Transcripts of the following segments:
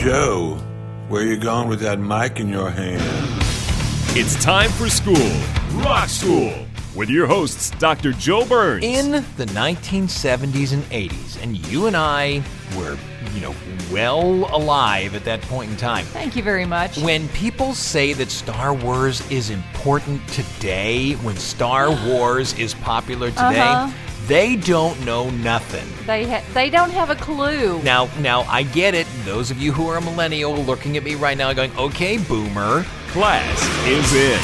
Joe, where you going with that mic in your hand? It's time for school, Rock School, with your hosts, Dr. Joe Burns. in the 1970s and 80s, and you and I were, you know, well alive at that point in time. Thank you very much. When people say that Star Wars is important today, when Star Wars is popular today, Uh-huh. They don't know nothing. They ha- they don't have a clue. Now, now I get it. Those of you who are a millennial looking at me right now going, "Okay, boomer." Class is in.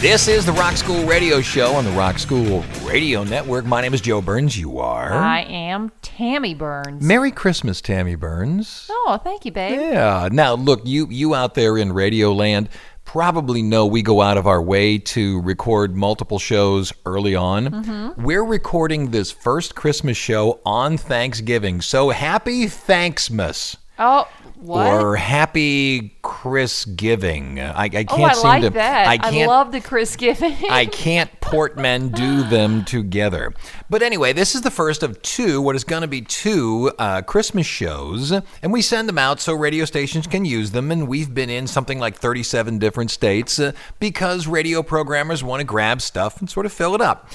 This is the Rock School Radio Show on the Rock School Radio Network. My name is Joe Burns. You are. I am Tammy Burns. Merry Christmas, Tammy Burns. oh, thank you, babe. Yeah. Now, look, you you out there in Radio Land probably know we go out of our way to record multiple shows early on. Mm-hmm. We're recording this first Christmas show on Thanksgiving. So happy Thanksmas. Oh, what? Or happy Chris Giving. I, I can't oh, I seem like to. that. I can't. I love the Chris Giving. I can't portmanteau them together. But anyway, this is the first of two, what is going to be two uh, Christmas shows, and we send them out so radio stations can use them. And we've been in something like 37 different states uh, because radio programmers want to grab stuff and sort of fill it up.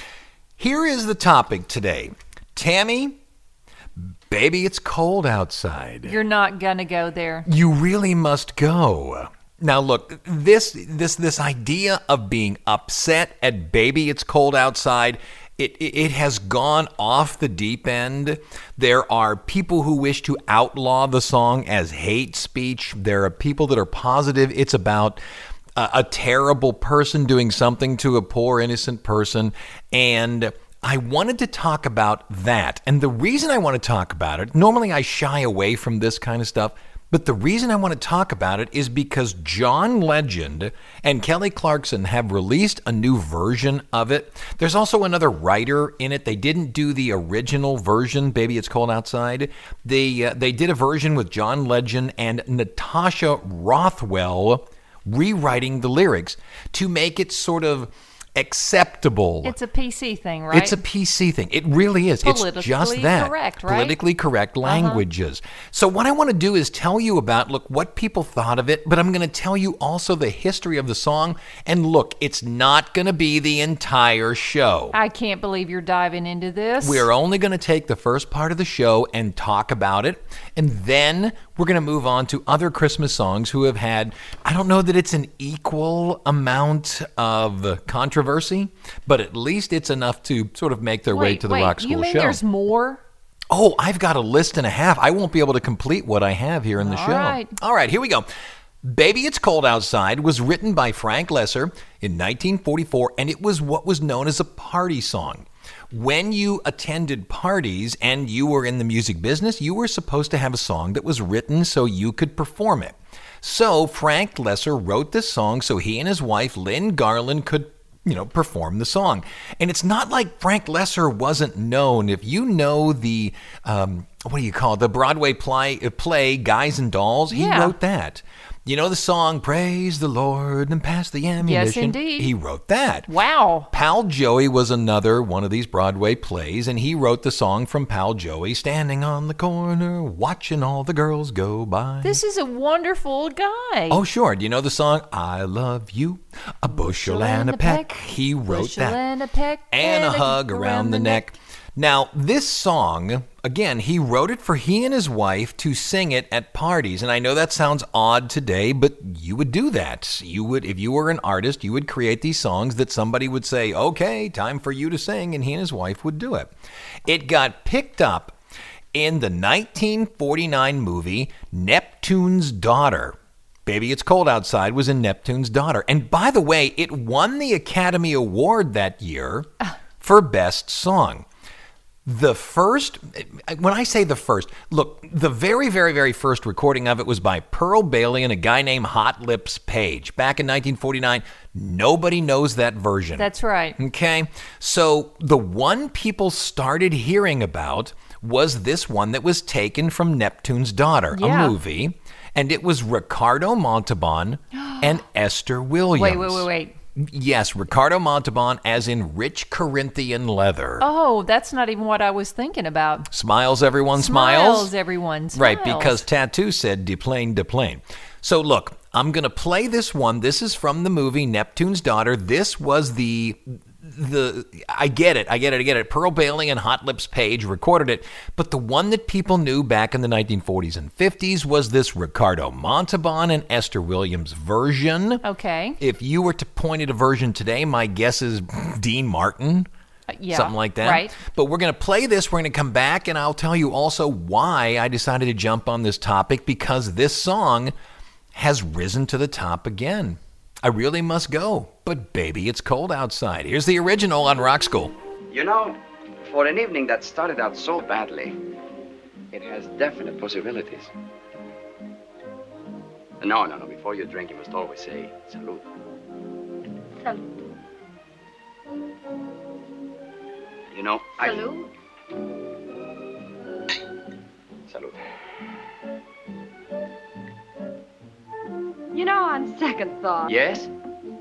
Here is the topic today Tammy, baby, it's cold outside. You're not gonna go there. You really must go. Now look, this this this idea of being upset at baby it's cold outside, it, it has gone off the deep end. There are people who wish to outlaw the song as hate speech. There are people that are positive it's about a, a terrible person doing something to a poor innocent person and I wanted to talk about that. And the reason I want to talk about it, normally I shy away from this kind of stuff, but the reason I want to talk about it is because John Legend and Kelly Clarkson have released a new version of it. There's also another writer in it. They didn't do the original version, Baby It's Cold Outside. They uh, they did a version with John Legend and Natasha Rothwell rewriting the lyrics to make it sort of acceptable. It's a PC thing, right? It's a PC thing. It really is. It's just that. correct, right? Uh-huh. Politically correct languages. So what I want to do is tell you about look what people thought of it, but I'm going to tell you also the history of the song. And look, it's not going to be the entire show. I can't believe you're diving into this. We're only going to take the first part of the show and talk about it. And then we're going to move on to other Christmas songs who have had, I don't know that it's an equal amount of controversy, but at least it's enough to sort of make their way to the wait, Rock School You mean show. there's more? Oh, I've got a list and a half. I won't be able to complete what I have here in the All show. right. All right, here we go. Baby It's Cold Outside was written by Frank Loesser in 1944, and it was what was known as a party song. When you attended parties and you were in the music business, you were supposed to have a song that was written so you could perform it. So Frank Loesser wrote this song so he and his wife, Lynn Garland, could you know, perform the song. And it's not like Frank Loesser wasn't known. If you know the, um, what do you call it, the Broadway play, play Guys and Dolls, he Yeah. wrote that. You know the song "Praise the Lord and Pass the Ammunition." Yes, indeed. He wrote that. Wow. Pal Joey was another one of these Broadway plays, and he wrote the song from Pal Joey, standing on the corner, watching all the girls go by. This is a wonderful guy. Oh, sure. Do you know the song "I Love You"? A bushel and a peck. He wrote Bushel that. and a peck. And a hug around the neck. Now, this song, again, he wrote it for he and his wife to sing it at parties. And I know that sounds odd today, but you would do that. You would, if you were an artist, you would create these songs that somebody would say, okay, time for you to sing, and he and his wife would do it. It got picked up in the 1949 movie Neptune's Daughter. Baby It's Cold Outside was in Neptune's Daughter. And by the way, it won the Academy Award that year ah. for Best Song. The first, when I say the first, look, the very, very, very first recording of it was by Pearl Bailey and a guy named Hot Lips Page back in 1949. Nobody knows that version. That's right. Okay. So the one people started hearing about was this one that was taken from Neptune's Daughter, Yeah. a movie, and it was Ricardo Montalban and Esther Williams. Wait, wait, wait, wait. Yes, Ricardo Montalban as in rich Corinthian leather. Oh, that's not even what I was thinking about. Smiles, everyone Smiles, smiles. everyone. Right, because Tattoo said deplane, deplane. So look, I'm going to play this one. This is from the movie Neptune's Daughter. This was the the I get it. I get it. I get it. Pearl Bailey and Hot Lips Page recorded it, but the one that people knew back in the 1940s and 50s was this Ricardo Montalban and Esther Williams version. Okay. If you were to point at a version today, my guess is Dean Martin. Uh, yeah, Something like that. right. But we're going to play this. We're going to come back, and I'll tell you also why I decided to jump on this topic because this song has risen to the top again. I really must go, but baby, it's cold outside. Here's the original on Rock School. You know, for an evening that started out so badly, it has definite possibilities. No, no, no. Before you drink, you must always say salute. Salute. You know, I. Salute. Salute. You know, on second thought, Yes?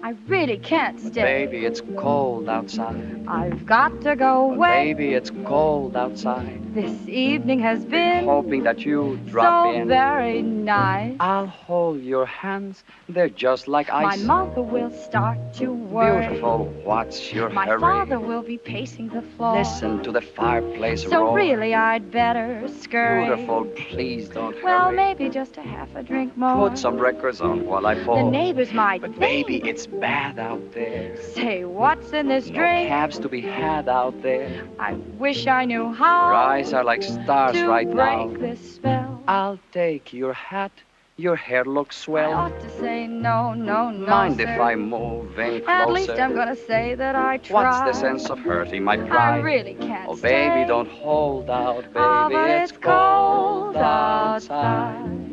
I really can't stay. Baby, it's cold outside. I've got to go away. Baby, it's cold outside. This evening has been Hoping that you drop so in. very nice. I'll hold your hands. They're just like ice. My mother will start to worry. Beautiful. What's your My hurry? father will be pacing the floor. Listen to the fireplace So roar. really, I'd better scurry. Beautiful. Please don't Well, hurry. maybe just a half a drink more. Put some records on while I The neighbors might But think. baby, it's bad out there. Say, what's in this No drink? cabs to be had out there. I wish I knew how. Your eyes are like stars to right break now. this spell. I'll take your hat. Your hair looks swell. I ought to say no, no, no. Mind if. I move in closer? At least I'm gonna say that I tried. What's the sense of hurting my pride? I really can't Oh, stay. baby, don't hold out, baby. Ah, but it's cold outside. this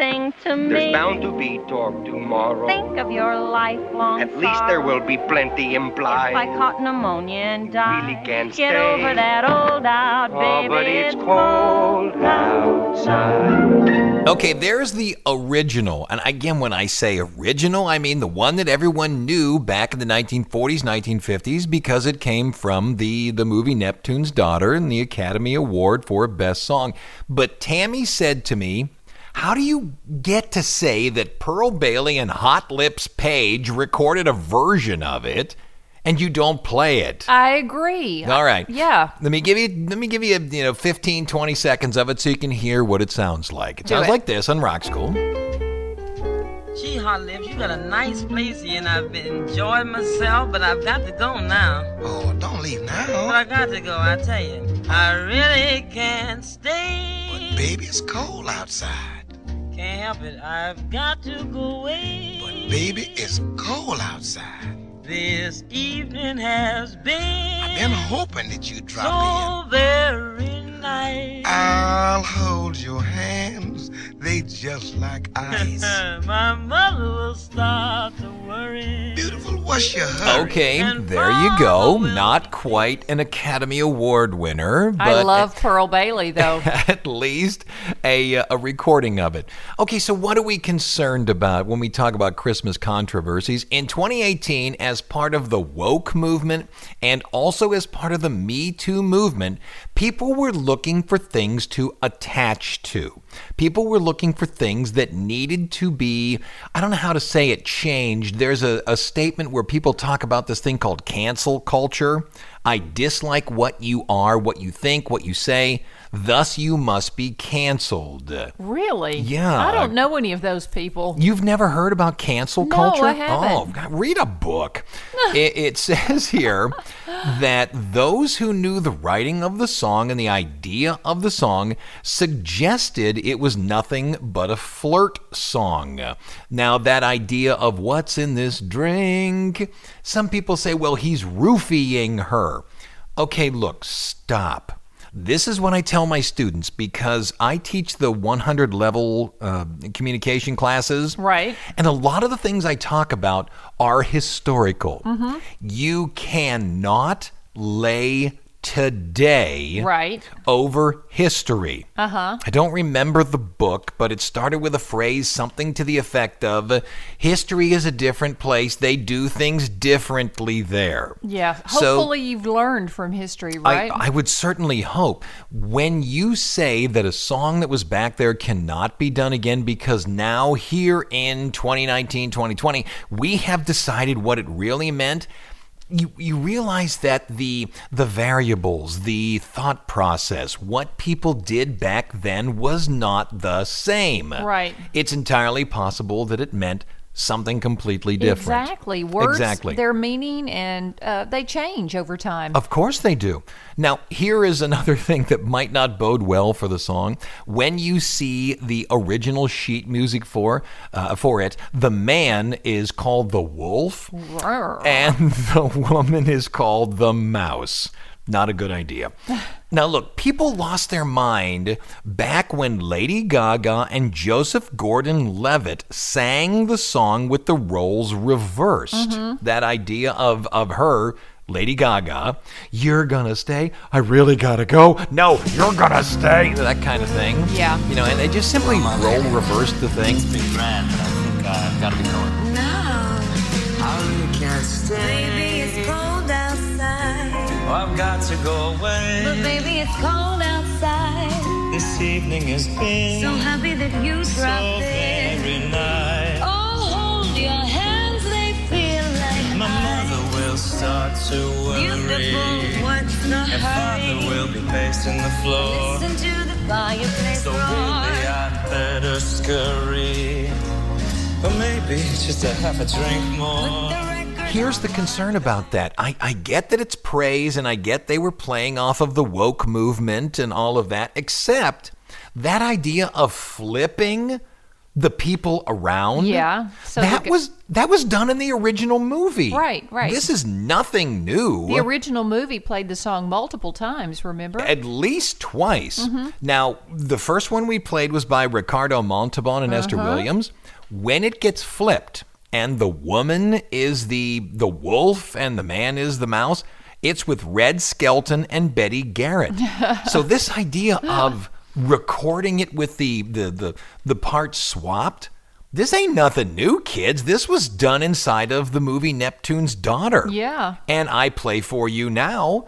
thing to me. There's bound to be talk tomorrow. Think of your lifelong At least there will be plenty implied. If I caught pneumonia and died, Really can't get stay. over that old doubt, Oh, baby. but it's cold outside. Okay, there's the original. And again, when I say original, I mean the one that everyone knew back in the 1940s, 1950s, because it came from the, the movie Neptune's Daughter and the Academy Award for Best Song. But Tammy said to me, how do you get to say that Pearl Bailey and Hot Lips Page recorded a version of it and you don't play it? I agree. All right. Yeah. Let me give you let me give you you know 15 20 seconds of it so you can hear what it sounds like. It Do sounds it. like this on Rock School. Gee, Hot Lips, you got a nice place here, and I've been enjoying myself, but I've got to go now. Oh, don't leave now. But now. I got to go, I tell you. I really can't stay. But Baby, it's cold outside. Can't help it, I've got to go away. But baby, it's cold outside. This evening has been, I've been hoping that you'd drop so very nice. I'll hold your hands. They just like ice. My mother will start to worry. Beautiful, what's your hurry? Okay, And there you go. Not quite an Academy Award winner, but I love Pearl Bailey, though. at least a, uh, a recording of it. Okay, so what are we concerned about when we talk about Christmas controversies? In 2018, as part of the woke movement and also as part of the Me Too movement, people were looking for things to attach to. People were looking for things that needed to be, I don't know how to say it, changed. There's a, a statement where people talk about this thing called cancel culture. I dislike what you are, what you think, what you say. Thus, you must be canceled. Really? Yeah. I don't know any of those people. You've never heard about cancel No, culture? I haven't. Oh, God, read a book. it, it says here that those who knew the writing of the song and the idea of the song suggested it was nothing but a flirt song. Now, that idea of what's in this drink, some people say, well, he's roofying her. Okay, look, stop. This is what I tell my students because I teach the 100 level uh, communication classes. Right. And a lot of the things I talk about are historical. Mm-hmm. You cannot lay today Right. over history. Uh huh. I don't remember the book, but it started with a phrase something to the effect of history is a different place. They do things differently there. Yeah. So- Hopefully, you've learned from history, I, right? I would certainly hope. When you say that a song that was back there cannot be done again because now, here in 2019, 2020, we have decided what it really meant. You, you realize that the the variables, the thought process, what people did back then was not the same. Right. It's entirely possible that it meant something completely different. Exactly. Words, Exactly. their meaning, and uh, they change over time. Of course they do. Now, here is another thing that might not bode well for the song. When you see the original sheet music for uh, for it, the man is called the wolf Roar. and the woman is called the mouse. Not a good idea. Now, look, people lost their mind back when Lady Gaga and Joseph Gordon Levitt sang the song with the roles reversed. Mm-hmm. That idea of, of her, Lady Gaga, you're gonna stay, I really gotta go, no, you're gonna stay, that kind of thing. Yeah. You know, and they just simply role reversed the thing. Gotta be going. Baby, it's cold outside. Oh, I've got to go away. But baby, it's cold outside. This evening has been So happy that you so dropped in. very nice. Oh, hold your hands, they feel like My mother will start to worry. beautiful. What's the And father will be pacing the floor. Listen to the fireplace So roar. really I'd better scurry. Or maybe just a half a drink more. Here's the concern about that. I, I get that it's praise and I get they were playing off of the woke movement and all of that, except that idea of flipping the people around. Yeah, so that the- was that was done in the original movie. Right, right. This is nothing new. the original movie played the song multiple times, remember? At least twice. Mhm. Now, the first one we played was by Ricardo Montalban and Esther Uh-huh. Williams. When it gets flipped and the woman is the the wolf and the man is the mouse, it's with Red Skelton and Betty Garrett. so this idea of recording it with the the the, the parts swapped this ain't nothing new, kids. This was done inside of the movie Neptune's Daughter. Yeah. And I play for you now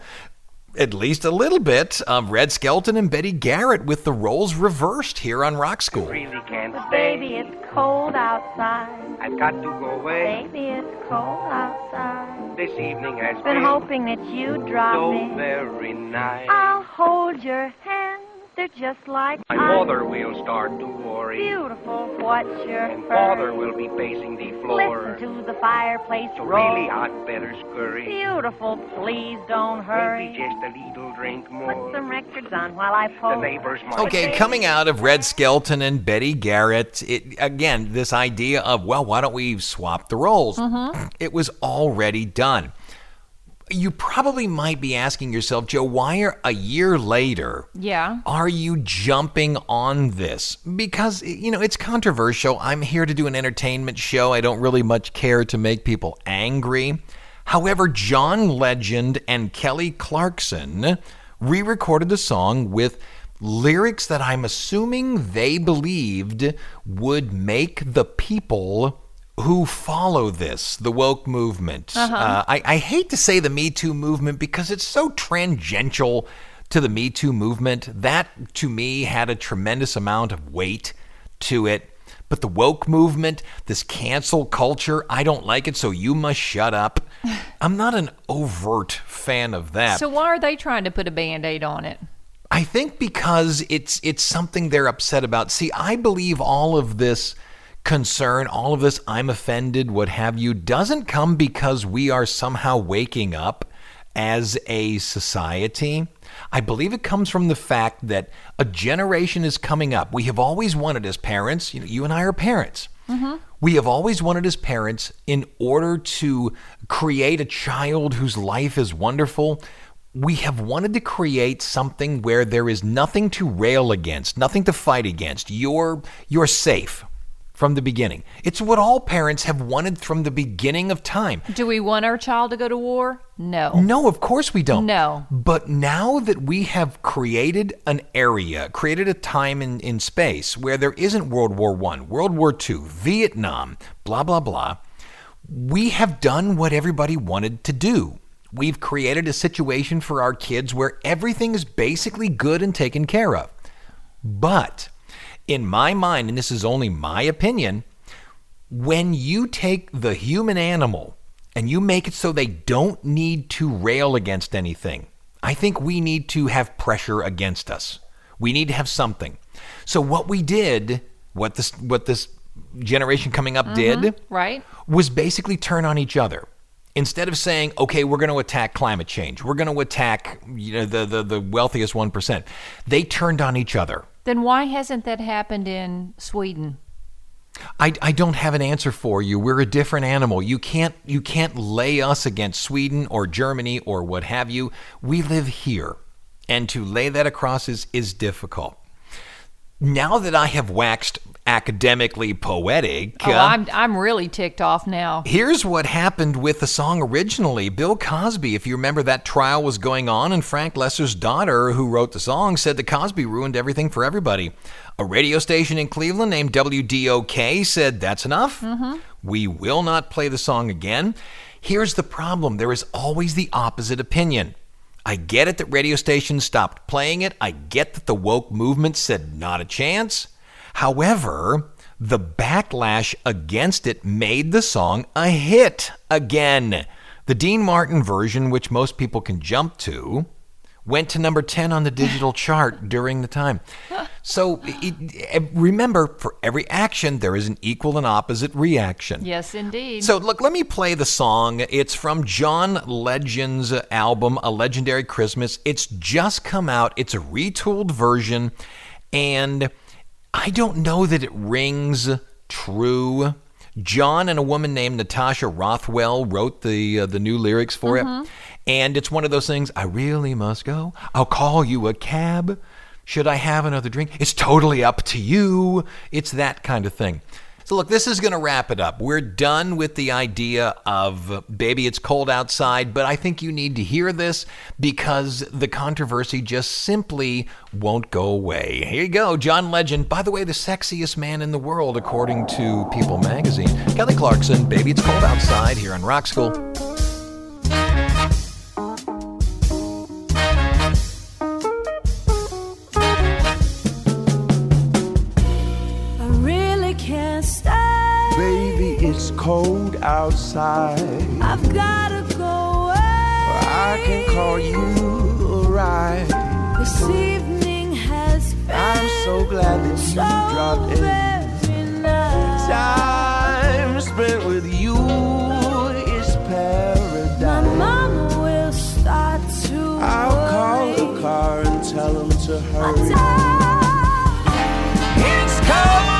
at least a little bit of Red Skelton and Betty Garrett with the roles reversed here on Rock School. Really can't But stay. baby, it's cold outside. I've got to go away. Baby, it's cold outside. This evening has Been been hoping that you'd drop so in. very nice. I'll hold your hand. They're just like My ice. mother will start to worry. Beautiful, what's your And hurry? father will be pacing the floor. Listen to the fireplace So roar. really I'd better scurry. Beautiful, please don't hurry. Maybe just a little drink more. Put some records on while I pull. The pull. neighbors might Okay, coming out of Red Skelton and Betty Garrett, it again, this idea of, well, why don't we swap the roles? Mm-hmm. It was already done. You probably might be asking yourself, Joe, why are a year later yeah. are you jumping on this? Because, you know, it's controversial. I'm here to do an entertainment show. I don't really much care to make people angry. However, John Legend and Kelly Clarkson re recorded the song with lyrics that I'm assuming they believed would make the people who follow this, the woke movement. Uh-huh. Uh, I, I hate to say the Me Too movement because it's so tangential to the Me Too movement. That, to me, had a tremendous amount of weight to it. But the woke movement, this cancel culture, I don't like it, so you must shut up. I'm not an overt fan of that. So why are they trying to put a band-aid on it? I think because it's it's something they're upset about. See, I believe all of this concern, all of this I'm offended, what have you, doesn't come because we are somehow waking up as a society. I believe it comes from the fact that a generation is coming up. We have always wanted as parents, you know, you and I are parents. Mm-hmm. We have always wanted as parents, in order to create a child whose life is wonderful, we have wanted to create something where there is nothing to rail against, nothing to fight against. You're you're safe from the beginning. It's what all parents have wanted from the beginning of time. Do we want our child to go to war? No. No, of course we don't. No. But now that we have created an area, created a time in, in space where there isn't World War One, World War Two, Vietnam, blah blah blah, we have done what everybody wanted to do. We've created a situation for our kids where everything is basically good and taken care of. But in my mind, and this is only my opinion, when you take the human animal and you make it so they don't need to rail against anything, I think we need to have pressure against us. We need to have something. So what we did, what this what this generation coming up did, mm-hmm. Right? was basically turn on each other. Instead of saying, okay, we're going to attack climate change, we're going to attack you know, the, the, the wealthiest 1%, they turned on each other. Then why hasn't that happened in Sweden? I, I don't have an answer for you. We're a different animal. You can't you can't lay us against Sweden or Germany or what have you. We live here. And to lay that across is, is difficult. Now that I have waxed academically poetic, Oh, uh, I'm I'm really ticked off now. Here's what happened with the song originally. Bill Cosby, if you remember that trial was going on, and Frank Loesser's daughter, who wrote the song, said that Cosby ruined everything for everybody. A radio station in Cleveland named WDOK said, That's enough. We will not play the song again. Here's the problem there is always the opposite opinion. I get it that radio stations stopped playing it. I get that the woke movement said not a chance. However, the backlash against it made the song a hit again. The Dean Martin version, which most people can jump to, went to number 10 on the digital chart during the time. So it, it- remember, for every action, there is an equal and opposite reaction. Yes, indeed. So, look, let me play the song. It's from John Legend's album, A Legendary Christmas. It's just come out, it's a retooled version, and I don't know that it rings true. John and a woman named Natasha Rothwell wrote the uh, the new lyrics for it. And it's one of those things, I really must go. I'll call you a cab. Should I have another drink? It's totally up to you. It's that kind of thing. So, look, this is going to wrap it up. We're done with the idea of baby, it's cold outside, but I think you need to hear this because the controversy just simply won't go away. Here you go, John Legend. By the way, the sexiest man in the world, according to People magazine. Kelly Clarkson, Baby, it's cold outside here on Rock School. Cold outside. I've gotta go away. I can call you a ride. This evening has been I'm so glad that you so dropped in. nice. Time spent with you is paradise. My mama will start to I'll call the car and tell him to hurry. It's cold,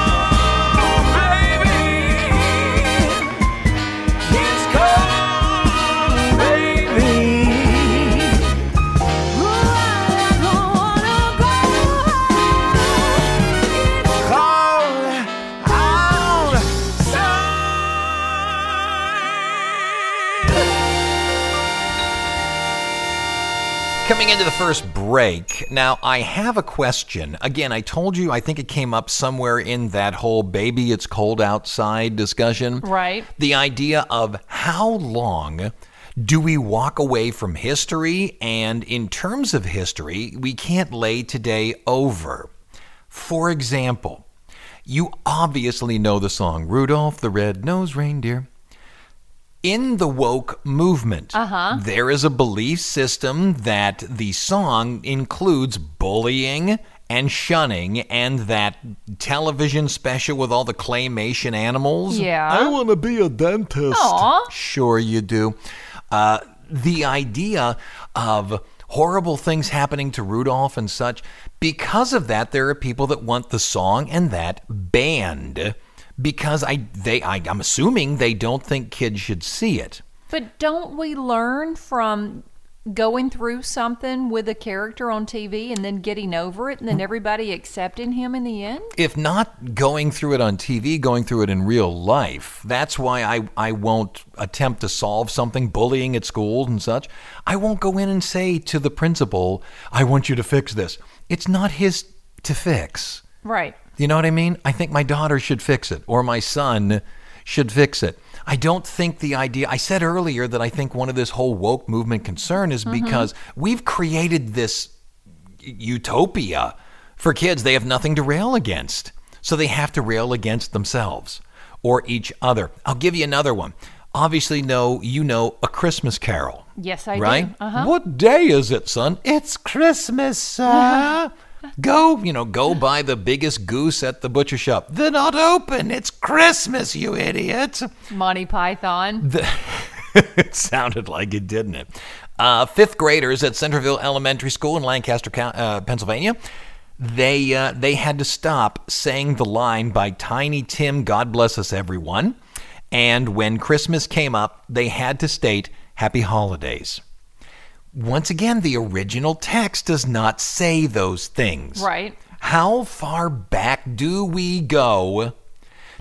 first break. Now, I have a question. Again, I told you I think it came up somewhere in that whole baby, it's cold outside discussion. Right. The idea of how long do we walk away from history? And in terms of history, we can't lay today over. For example, you obviously know the song Rudolph the Red-Nosed Reindeer. In the woke movement, Uh-huh. there is a belief system that the song includes bullying and shunning, and that television special with all the claymation animals. Yeah. I want to be a dentist. Aw. Sure, you do. Uh, the idea of horrible things happening to Rudolph and such, because of that, there are people that want the song and that banned because I they I, I'm assuming they don't think kids should see it. But don't we learn from going through something with a character on TV and then getting over it and then everybody accepting him in the end? If not going through it on TV, going through it in real life. That's why I, I won't attempt to solve something, bullying at school and such. I won't go in and say to the principal, I want you to fix this. It's not his to fix. Right. You know what I mean? I think my daughter should fix it or my son should fix it. I don't think the idea, I said earlier that I think one of this whole woke movement concern is Mm-hmm. because we've created this utopia for kids they have nothing to rail against. So they have to rail against themselves or each other. I'll give you another one. Obviously, know you know a Christmas Carol. Yes, I right? do. Uh-huh. What day is it, son? It's Christmas, sir. go, you know, go buy the biggest goose at the butcher shop. They're not open. It's Christmas, you idiot. Monty Python. The- it sounded like it, didn't it? Uh, fifth graders at Centerville Elementary School in Lancaster, uh, Pennsylvania. They uh, they had to stop saying the line by Tiny Tim, "God bless us, everyone," and when Christmas came up, they had to state "Happy Holidays." Once again, the original text does not say those things. Right. How far back do we go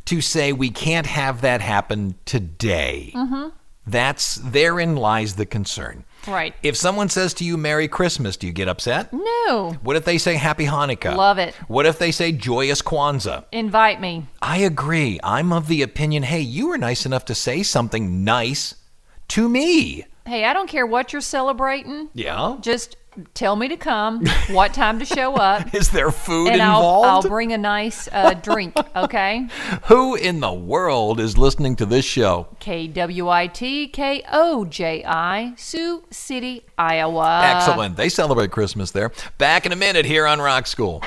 to say we can't have that happen today? Mm-hmm. That's therein lies the concern. Right. If someone says to you Merry Christmas, do you get upset? No. What if they say Happy Hanukkah? Love it. What if they say Joyous Kwanzaa? Invite me. I agree. I'm of the opinion, hey, you were nice enough to say something nice to me. Hey, I don't care what you're celebrating. Yeah. Just tell me to come, what time to show up, Is there food and I'll, involved? I'll bring a nice uh, drink, okay? Who in the world is listening to this show? K W I T K O J I, Sioux City, Iowa. Excellent. They celebrate Christmas there. Back in a minute here on Rock School.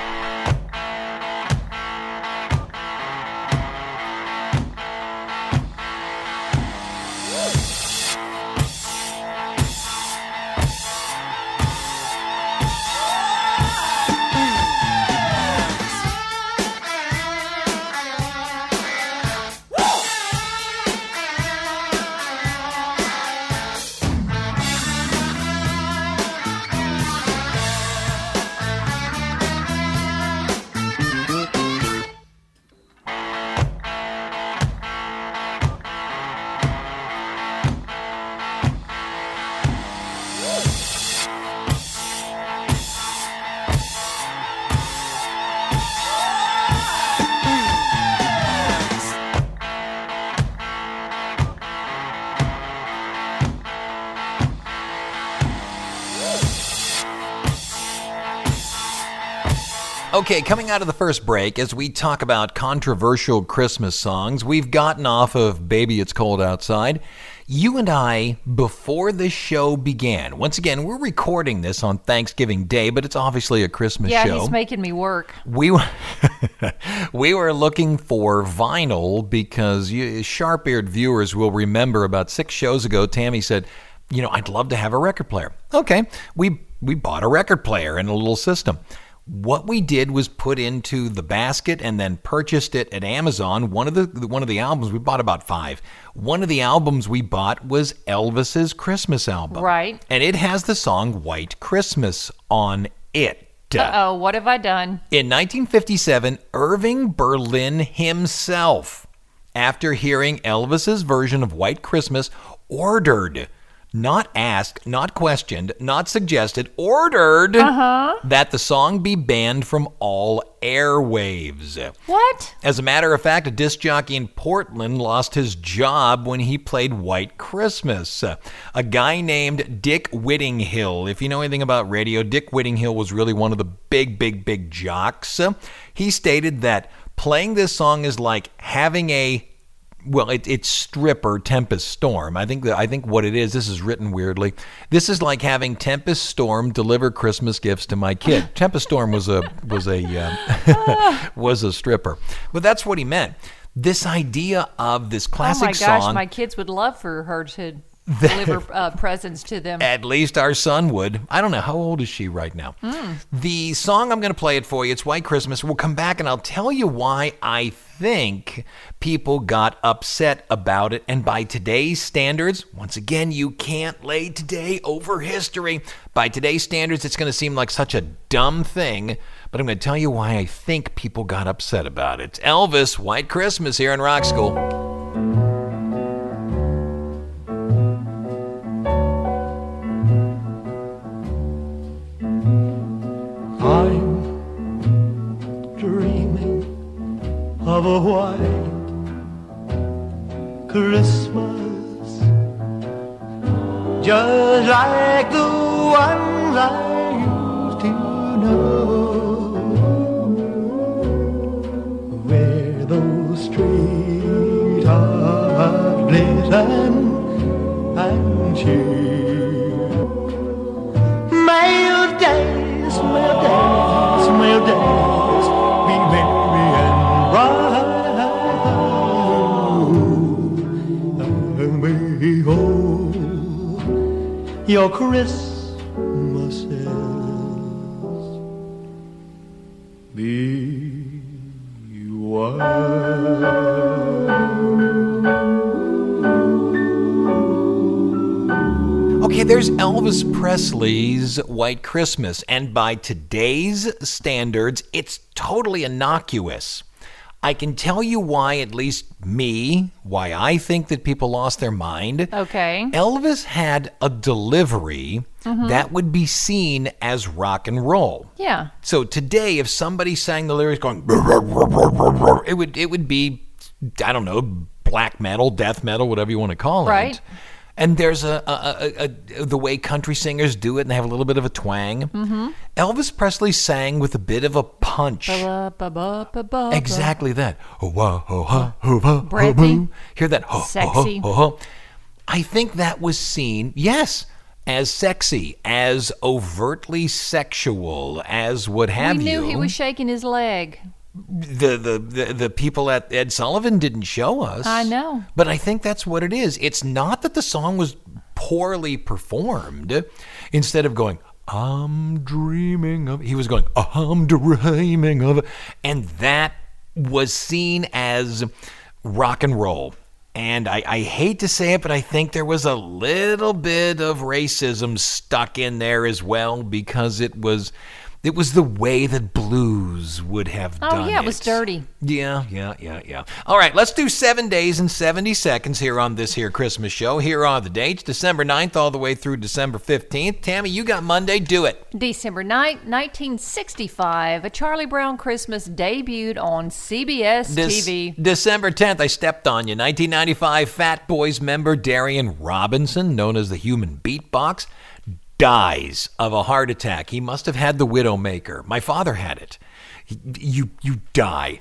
Okay, coming out of the first break, as we talk about controversial Christmas songs, we've gotten off of Baby It's Cold Outside. You and I, before this show began, once again, we're recording this on Thanksgiving Day, but it's obviously a Christmas Yeah, show. he's making me work. we were we were looking for vinyl because you, sharp-eared viewers will remember about six shows ago. Tammy said, "You know, I'd love to have a record player." Okay, we we bought a record player and a little system. What we did was put into the basket and then purchased it at Amazon. One of the one of the albums we bought about five. One of the albums we bought was Elvis's Christmas album, Right. And it has the song "White Christmas" on it. Uh oh, what have I done? In 1957, Irving Berlin himself, after hearing Elvis's version of White Christmas, ordered, not asked, not questioned, not suggested, ordered Uh-huh. that the song be banned from all airwaves. What? As a matter of fact, a disc jockey in Portland lost his job when he played White Christmas. A guy named Dick Whittinghill. If you know anything about radio, Dick Whittinghill was really one of the big, big, big jocks. He stated that playing this song is like having a well, it, it's stripper Tempest Storm. I think that I think what it is. This is written weirdly. This is like having Tempest Storm deliver Christmas gifts to my kid. Tempest Storm was a was a uh, was a stripper, but that's what he meant. This idea of this classic oh my gosh, song. my kids would love for her to deliver uh, presents to them. At least our son would. I don't know. How old is she right now? Mm. The song I'm going to play it for you, it's White Christmas. We'll come back and I'll tell you why I think people got upset about it. And by today's standards, once again, you can't lay today over history. By today's standards, it's going to seem like such a dumb thing. But I'm going to tell you why I think people got upset about it. Elvis, White Christmas here in Rock School. A white Christmas, just like the ones I used to know, where those streets are glisten and cheer. May your days, may your days, may your days your Christmases be white. Okay, there's Elvis Presley's White Christmas, and by today's standards, it's totally innocuous. I can tell you why, at least me, why I think that people lost their mind. Okay. Elvis had a delivery Mhm. that would be seen as rock and roll. Yeah. So today, if somebody sang the lyrics going, it would it would be, I don't know, black metal, death metal, whatever you want to call it. Right. it. And there's a, a, a, a the way country singers do it, and they have a little bit of a twang. Mm-hmm. Elvis Presley sang with a bit of a punch. Exactly that. Wah, ha, wah, Breathy. Hear that? Sexy. I think that was seen, yes, as sexy, as overtly sexual, as what have you. we knew you. he was shaking his leg. The, the, the, the people at Ed Sullivan didn't show us. I know. But I think that's what it is. It's not that the song was poorly performed. Instead of going, I'm dreaming of, he was going, I'm dreaming of, and that was seen as rock and roll. And I, I hate to say it, but I think there was a little bit of racism stuck in there as well because it was it was the way that blues would have Oh done Oh yeah, it was dirty. yeah, yeah, yeah, yeah. All right, let's do seven days and 70 seconds here on this here Christmas show. Here are the dates December 9th all the way through December 15th. Tammy, you got Monday. Do it. December 9th, 1965, A Charlie Brown Christmas debuted on CBS This- TV. December 10th, I stepped on you. 1995, Fat Boys member Darren Robinson, known as the Human Beatbox, dies of a heart attack. He must have had the Widowmaker. My father had it. You you die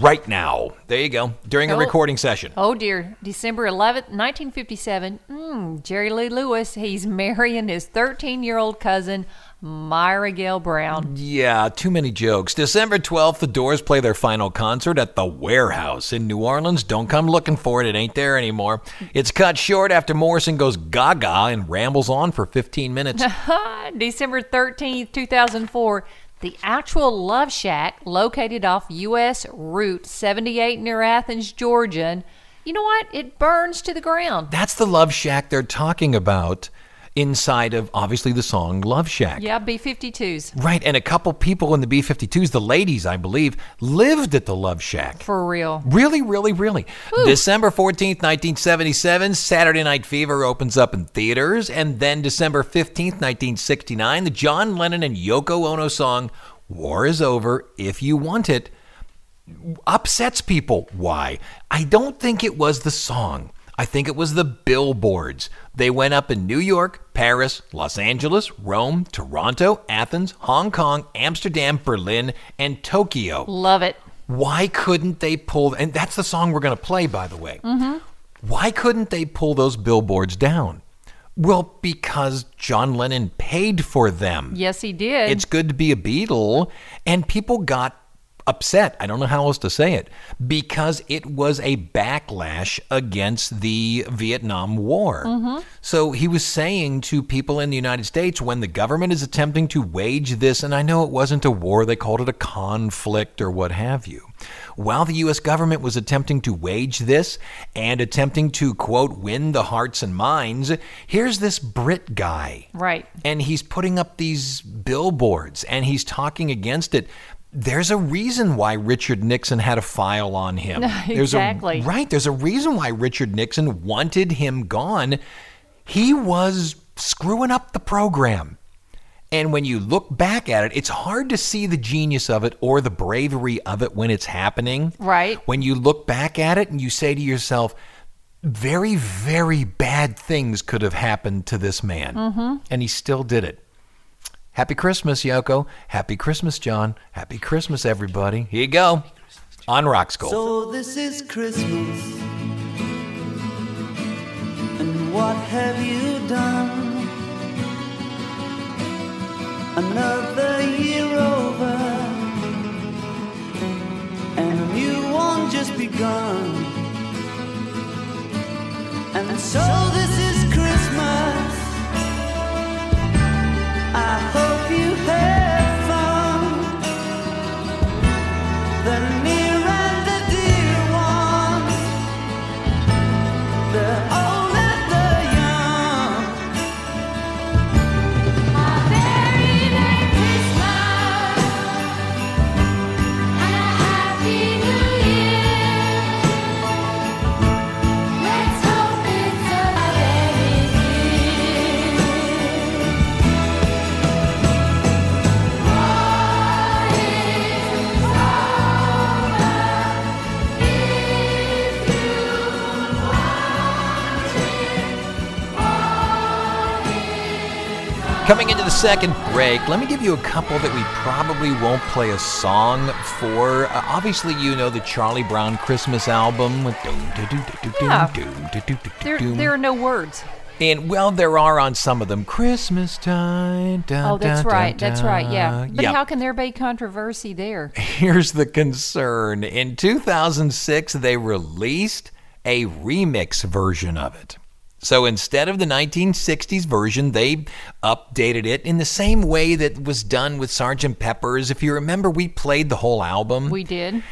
right now. There you go. During a Oh. recording session. Oh dear. December 11th, 1957, mm, Jerry Lee Lewis, he's marrying his 13 year old cousin, Myra Gale Brown. Yeah, too many jokes. December 12th, the Doors play their final concert at the Warehouse in New Orleans. Don't come looking for it, it ain't there anymore. It's cut short after Morrison goes gaga and rambles on for 15 minutes. December 13th, 2004, the actual Love Shack located off U.S. Route 78 near Athens, Georgia. You know what? It burns to the ground. That's the Love Shack they're talking about inside of obviously the song Love Shack. Yeah, B 52s. Right, and a couple people in the B 52s, the ladies, I believe, lived at the Love Shack. For real. Really, really, really. December 14th, 1977, Saturday Night Fever opens up in theaters. And then December 15th, 1969, the John Lennon and Yoko Ono song, War is Over If You Want It, upsets people. Why? I don't think it was the song. I think it was the billboards. They went up in New York, Paris, Los Angeles, Rome, Toronto, Athens, Hong Kong, Amsterdam, Berlin, and Tokyo. Love it. Why couldn't they pull? And that's the song we're going to play, by the way. Mm-hmm. Why couldn't they pull those billboards down? Well, because John Lennon paid for them. Yes, he did. It's good to be a Beatle, and people got upset. I don't know how else to say it because it was a backlash against the Vietnam War. Mhm. So he was saying to people in the United States when the government is attempting to wage this, and I know it wasn't a war, they called it a conflict or what have you. While the U.S. government was attempting to wage this and attempting to, quote, win the hearts and minds, here's this Brit guy Right. and he's putting up these billboards and he's talking against it. There's a reason why Richard Nixon had a file on him. There's Exactly. A, right. There's a reason why Richard Nixon wanted him gone. He was screwing up the program. And when you look back at it, it's hard to see the genius of it or the bravery of it when it's happening. Right. When you look back at it and you say to yourself, very, very bad things could have happened to this man. Mhm. And he still did it. Happy Christmas, Yoko. Happy Christmas, John. Happy Christmas, everybody. Here you go. On Rock School. So this is Christmas. And what have you done? Another year over. And a new one just begun. And so this is Coming into the second break, let me give you a couple that we probably won't play a song for. Uh, obviously, you know the Charlie Brown Christmas album Yeah. There, there are no words. And well, there are on some of them. Christmas time. dun, Oh, that's dun, right. dun, That's right. Yeah. But Yep. how can there be controversy there? Here's the concern. In 2006, they released a remix version of it. So instead of the 1960s version, they updated it in the same way that was done with Sgt. Pepper's. If you remember, we played the whole album. We did.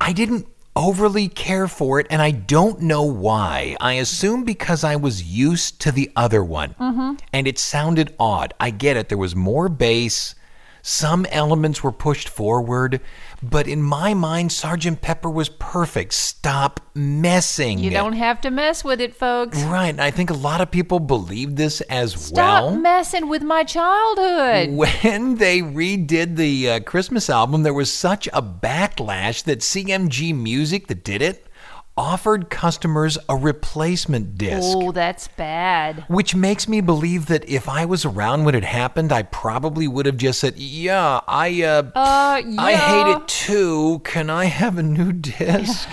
I didn't overly care for it, and I don't know why. I assume because I was used to the other one Mm-hmm. and it sounded odd. I get it. There was more bass. Some elements were pushed forward, but in my mind, Sergeant Pepper was perfect. Stop messing. You don't have to mess with it, folks. Right. and I think a lot of people believe this as Stop well. Stop messing with my childhood. When they redid the uh, Christmas album, there was such a backlash that CMG Music, that did it, offered customers a replacement disc. Oh, that's bad. Which makes me believe that if I was around when it happened, I probably would have just said, "Yeah, I uh, Uh, I hate it too. Can I have a new disc?"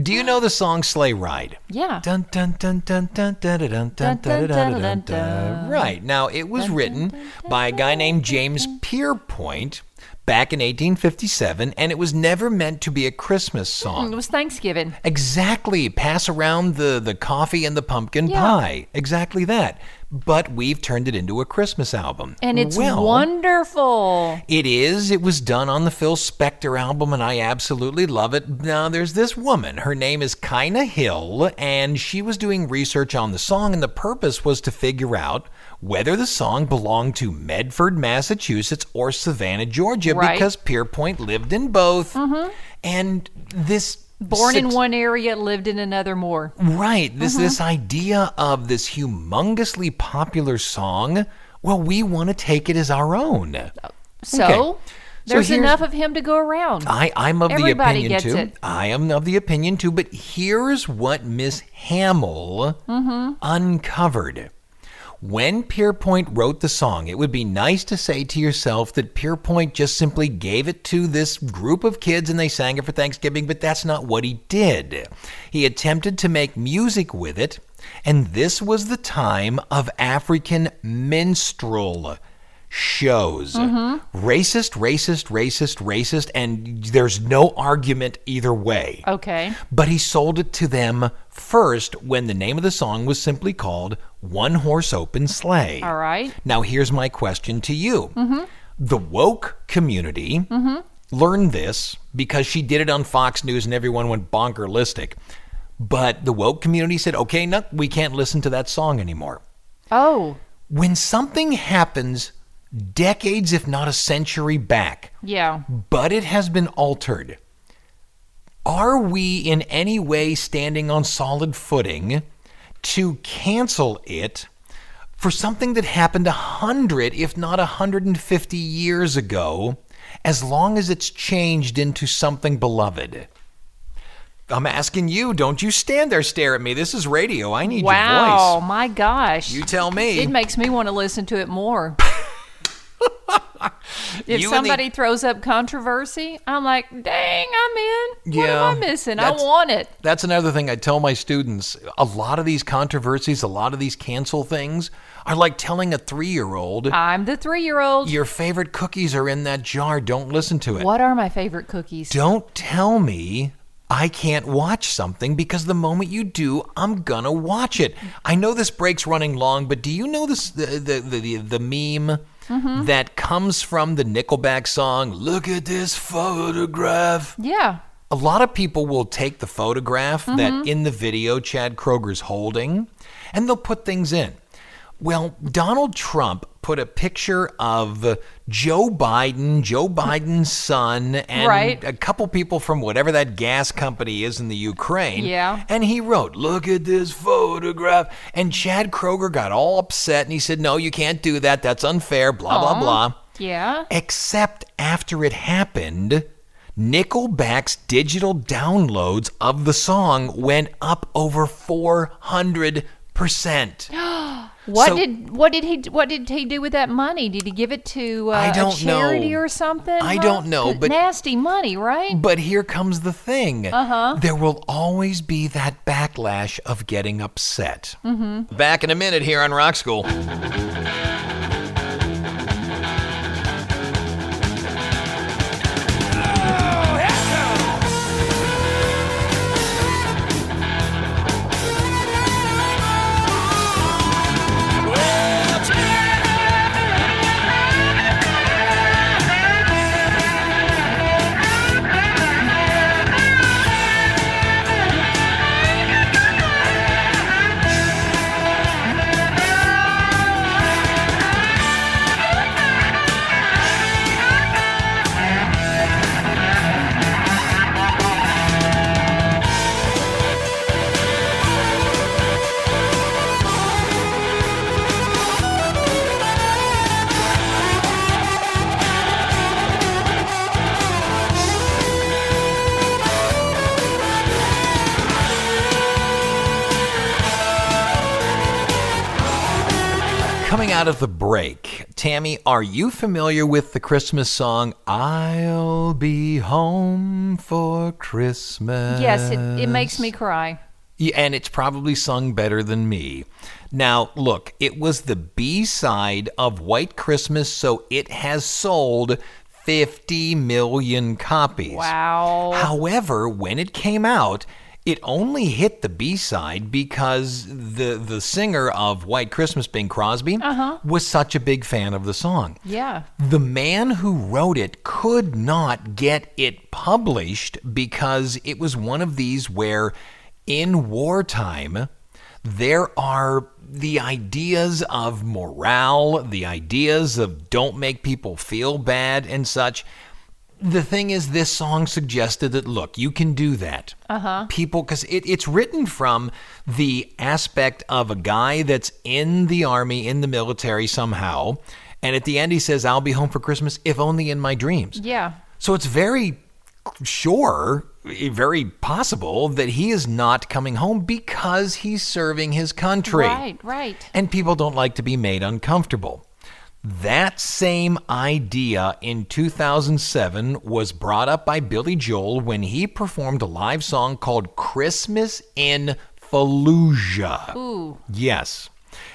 Do you know the song "Sleigh Ride"? Yeah. Dun dun dun dun dun dun dun dun dun dun dun. Right now, it was written by a guy named James Pierpont back in 1857, and it was never meant to be a Christmas song. It was Thanksgiving. Exactly. Pass around the, the coffee and the pumpkin Yeah. pie. Exactly that. But we've turned it into a Christmas album. And it's well, wonderful. It is. It was done on the Phil Spector album, and I absolutely love it. Now, there's this woman. Her name is Kyna Hamill, and she was doing research on the song, and the purpose was to figure out whether the song belonged to Medford, Massachusetts, or Savannah, Georgia, Right. because Pierpont lived in both. Mhm. And this. Born in one area, lived in another more. Right. This Mhm. this idea of this humongously popular song. Well, we want to take it as our own. So Okay. There's here's- enough of him to go around. I, I'm of Everybody the opinion gets too. it. I am of the opinion too. But here's what Miss Hamill Mm-hmm. uncovered. When Pierpont wrote the song, it would be nice to say to yourself that Pierpont just simply gave it to this group of kids and they sang it for Thanksgiving, but that's not what he did. He attempted to make music with it, and this was the time of African minstrel shows. Mhm. Racist, racist, racist, racist, and there's no argument either way. Okay. But he sold it to them first when the name of the song was simply called One Horse Open Sleigh. All right. Now, here's my question to you. Mm-hmm. The woke community Mm-hmm. learned this because she did it on Fox News and everyone went bonkerlistic. But the woke community said, okay, no, we can't listen to that song anymore. Oh, When something happens decades, if not a century back, yeah. but it has been altered. Are we in any way standing on solid footing to cancel it for something that happened a hundred, if not a hundred and fifty years ago, as long as it's changed into something beloved? I'm asking you, don't you stand there stare at me. This is radio. I need wow, your voice. Wow, my gosh. You tell me. It makes me want to listen to it more. if You and the- somebody throws up controversy, I'm like, dang, I'm in. What Yeah, am I missing? I want it. That's another thing I tell my students. A lot of these controversies, a lot of these cancel things are like telling a three year old, I'm the three year old. your favorite cookies are in that jar. Don't listen to it. What are my favorite cookies? Don't tell me I can't watch something because the moment you do, I'm gonna watch it. I know this break's running long, but do you know this the the the, the meme Mhm. that comes from the Nickelback song "Look at this photograph"? Yeah. A lot of people will take the photograph that Mhm. in the video Chad Kroeger's holding and they'll put things in. Well, Donald Trump put a picture of Joe Biden, Joe Biden's son, and Right. a couple people from whatever that gas company is in the Ukraine. Yeah. And he wrote, Look at this photograph. And Chad Kroeger got all upset and he said, No, you can't do that. That's unfair, blah, blah, blah. Yeah. Except after it happened, Nickelback's digital downloads of the song went up over 400%. What So- did what did he what did he do with that money? Did he give it to uh, I don't a charity know. or something? I huh? don't know, but- nasty money, right? But here comes the thing. Uh-huh. There will always be that backlash of getting upset. Mm-hmm. Back in a minute here on Rock School. Out of the break, Tammy, are you familiar with the Christmas song I'll Be Home for Christmas? Yes, it, it makes me cry. Yeah, and it's probably sung better than me. Now, look, it was the B side of White Christmas, so it has sold 50 million copies. Wow. However, when it came out, it only hit the B side because the the singer of White Christmas, Bing Crosby, Uh-huh. was such a big fan of the song. Yeah. The man who wrote it could not get it published because it was one of these where in wartime there are the ideas of morale, the ideas of don't make people feel bad and such. The thing is, this song suggested that, look, you can do that Uh-huh. people because it, it's written from the aspect of a guy that's in the army in the military somehow and at the end he says i'll be home for christmas if only in my dreams Yeah. so it's very sure, very possible that he is not coming home because he's serving his country. Right, right. And people don't like to be made uncomfortable. That same idea in 2007 was brought up by Billy Joel when he performed a live song called Christmas in Fallujah. Ooh. Yes.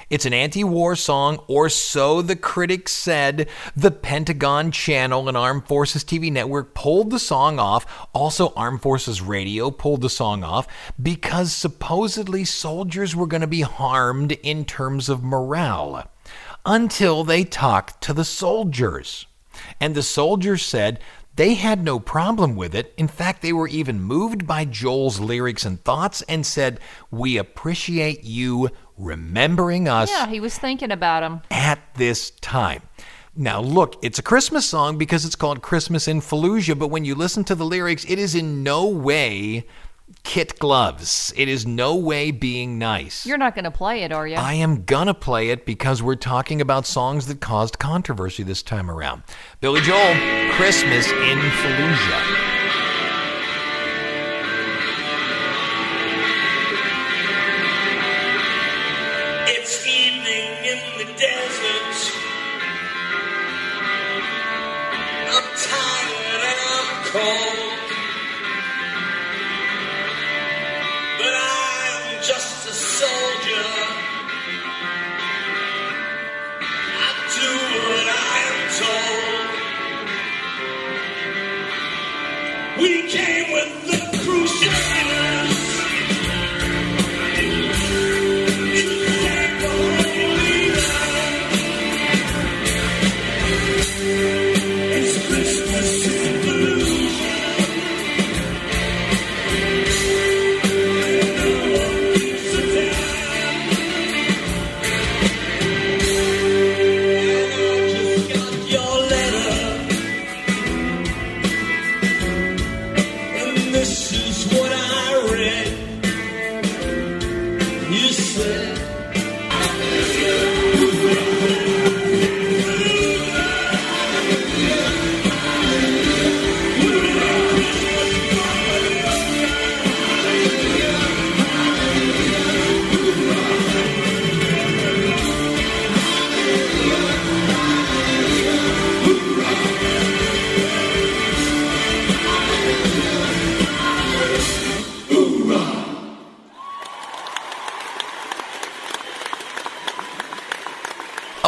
It's an anti war song, or so the critics said. The Pentagon Channel and Armed Forces TV network pulled the song off. Also, Armed Forces Radio pulled the song off because supposedly soldiers were going to be harmed in terms of morale until they talked to the soldiers. And the soldiers said they had no problem with it. In fact, they were even moved by Joel's lyrics and thoughts and said, We appreciate you remembering us Yeah, he was thinking about him. at this time. Now, look, it's a Christmas song because it's called Christmas in Fallujah, but when you listen to the lyrics, it is in no way kit gloves. It is no way being nice. You're not going to play it, are you? I am gonna play it because we're talking about songs that caused controversy this time around. Billy Joel, Christmas in Fallujah.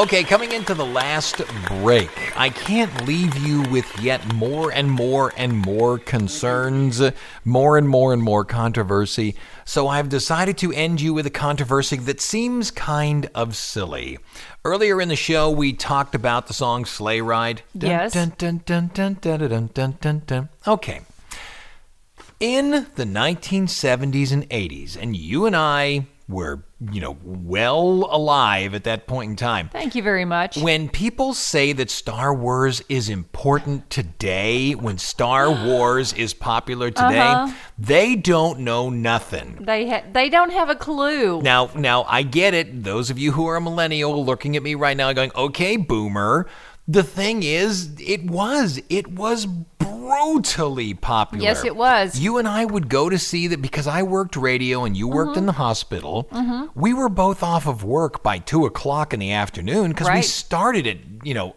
Okay, coming into the last break, I can't leave you with yet more and more and more concerns, more and more and more controversy. So I've decided to end you with a controversy that seems kind of silly. Earlier in the show, we talked about the song Sleigh Ride. Dun, yes. Dun, dun, okay. In the 1970s and 80s, and you and I were, you know, well alive at that point in time. Thank you very much. When people say that Star Wars is important today, when Star Wars is popular today, Uh-huh. they don't know nothing. They ha- they don't have a clue. Now, now I get it. Those of you who are a millennial looking at me right now going, "Okay, boomer." The thing is, it was it was brutally popular. Yes, it was. You and I would go to see that because I worked radio and you worked in the hospital. Mhm. We were both off of work by two o'clock in the afternoon because we started at you know,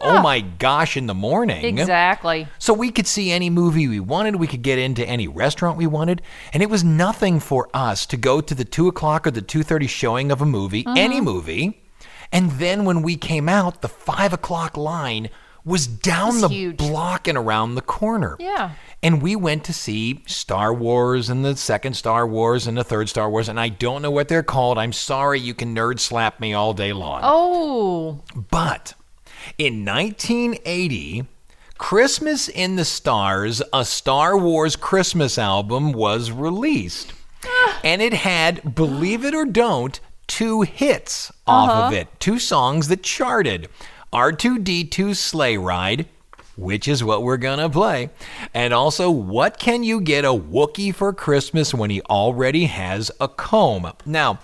oh my gosh, in the morning. Exactly. So we could see any movie we wanted. We could get into any restaurant we wanted, and it was nothing for us to go to the two o'clock or the two thirty showing of a movie, any Mhm. movie, and then when we came out, the five o'clock line was down was the huge. block and around the corner. Yeah. And we went to see Star Wars and the second Star Wars and the third Star Wars, and I don't know what they're called. I'm sorry, you can nerd slap me all day long. Oh. But in 1980, Christmas in the Stars, a Star Wars Christmas album, was released. and it had, believe it or don't, two hits off of Uh-huh. it. Two songs that charted R2D2 Sleigh Ride. Which is what we're gonna play. And also, what can you get a Wookiee for Christmas when he already has a comb? Now,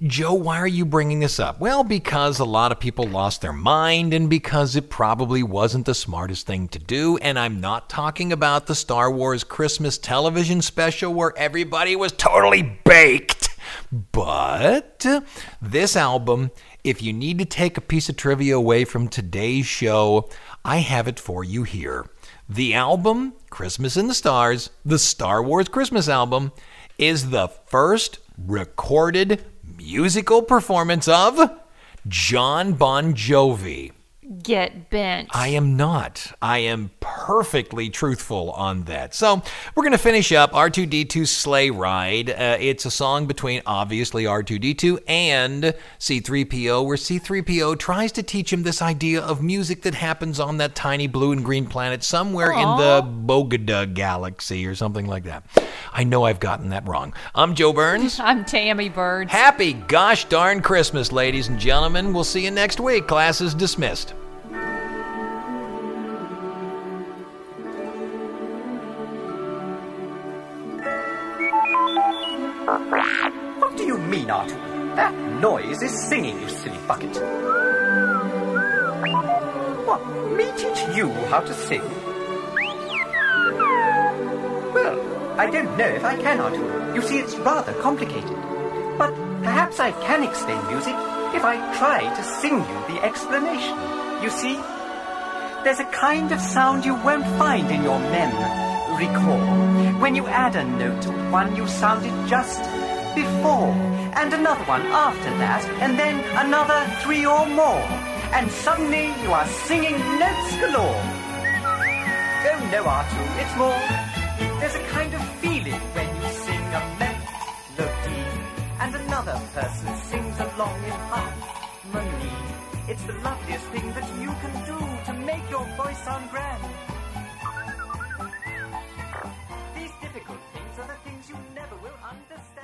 Joe, why are you bringing this up? Well, because a lot of people lost their mind and because it probably wasn't the smartest thing to do. And I'm not talking about the Star Wars Christmas television special where everybody was totally baked. But this album, if you need to take a piece of trivia away from today's show, I have it for you here. The album, Christmas in the Stars, the Star Wars Christmas album, is the first recorded musical performance of John Bon Jovi. Get bent. I am not. I am perfectly truthful on that. So we're going to finish up R2D2 Sleigh Ride. Uh, it's a song between obviously R2D2 and C3PO, where C3PO tries to teach him this idea of music that happens on that tiny blue and green planet somewhere in the Bogada galaxy or something like that. I know I've gotten that wrong. I'm Joe Burns. I'm Tammy Bird. Happy gosh darn Christmas, ladies and gentlemen. We'll see you next week. Class is dismissed. Singing, you silly bucket. What, me teach you how to sing? Well, I don't know if I can, Artoo. You see, it's rather complicated. But perhaps I can explain music if I try to sing you the explanation. You see, there's a kind of sound you won't find in your mem. Recall, when you add a note to one you sounded just before, and another one after that, and then another three or more. And suddenly you are singing notes galore. Oh no, Artoo, it's more. There's a kind of feeling when you sing a melody, and another person sings along in harmony. It's the loveliest thing that you can do to make your voice sound grand. These difficult things are the things you never will understand.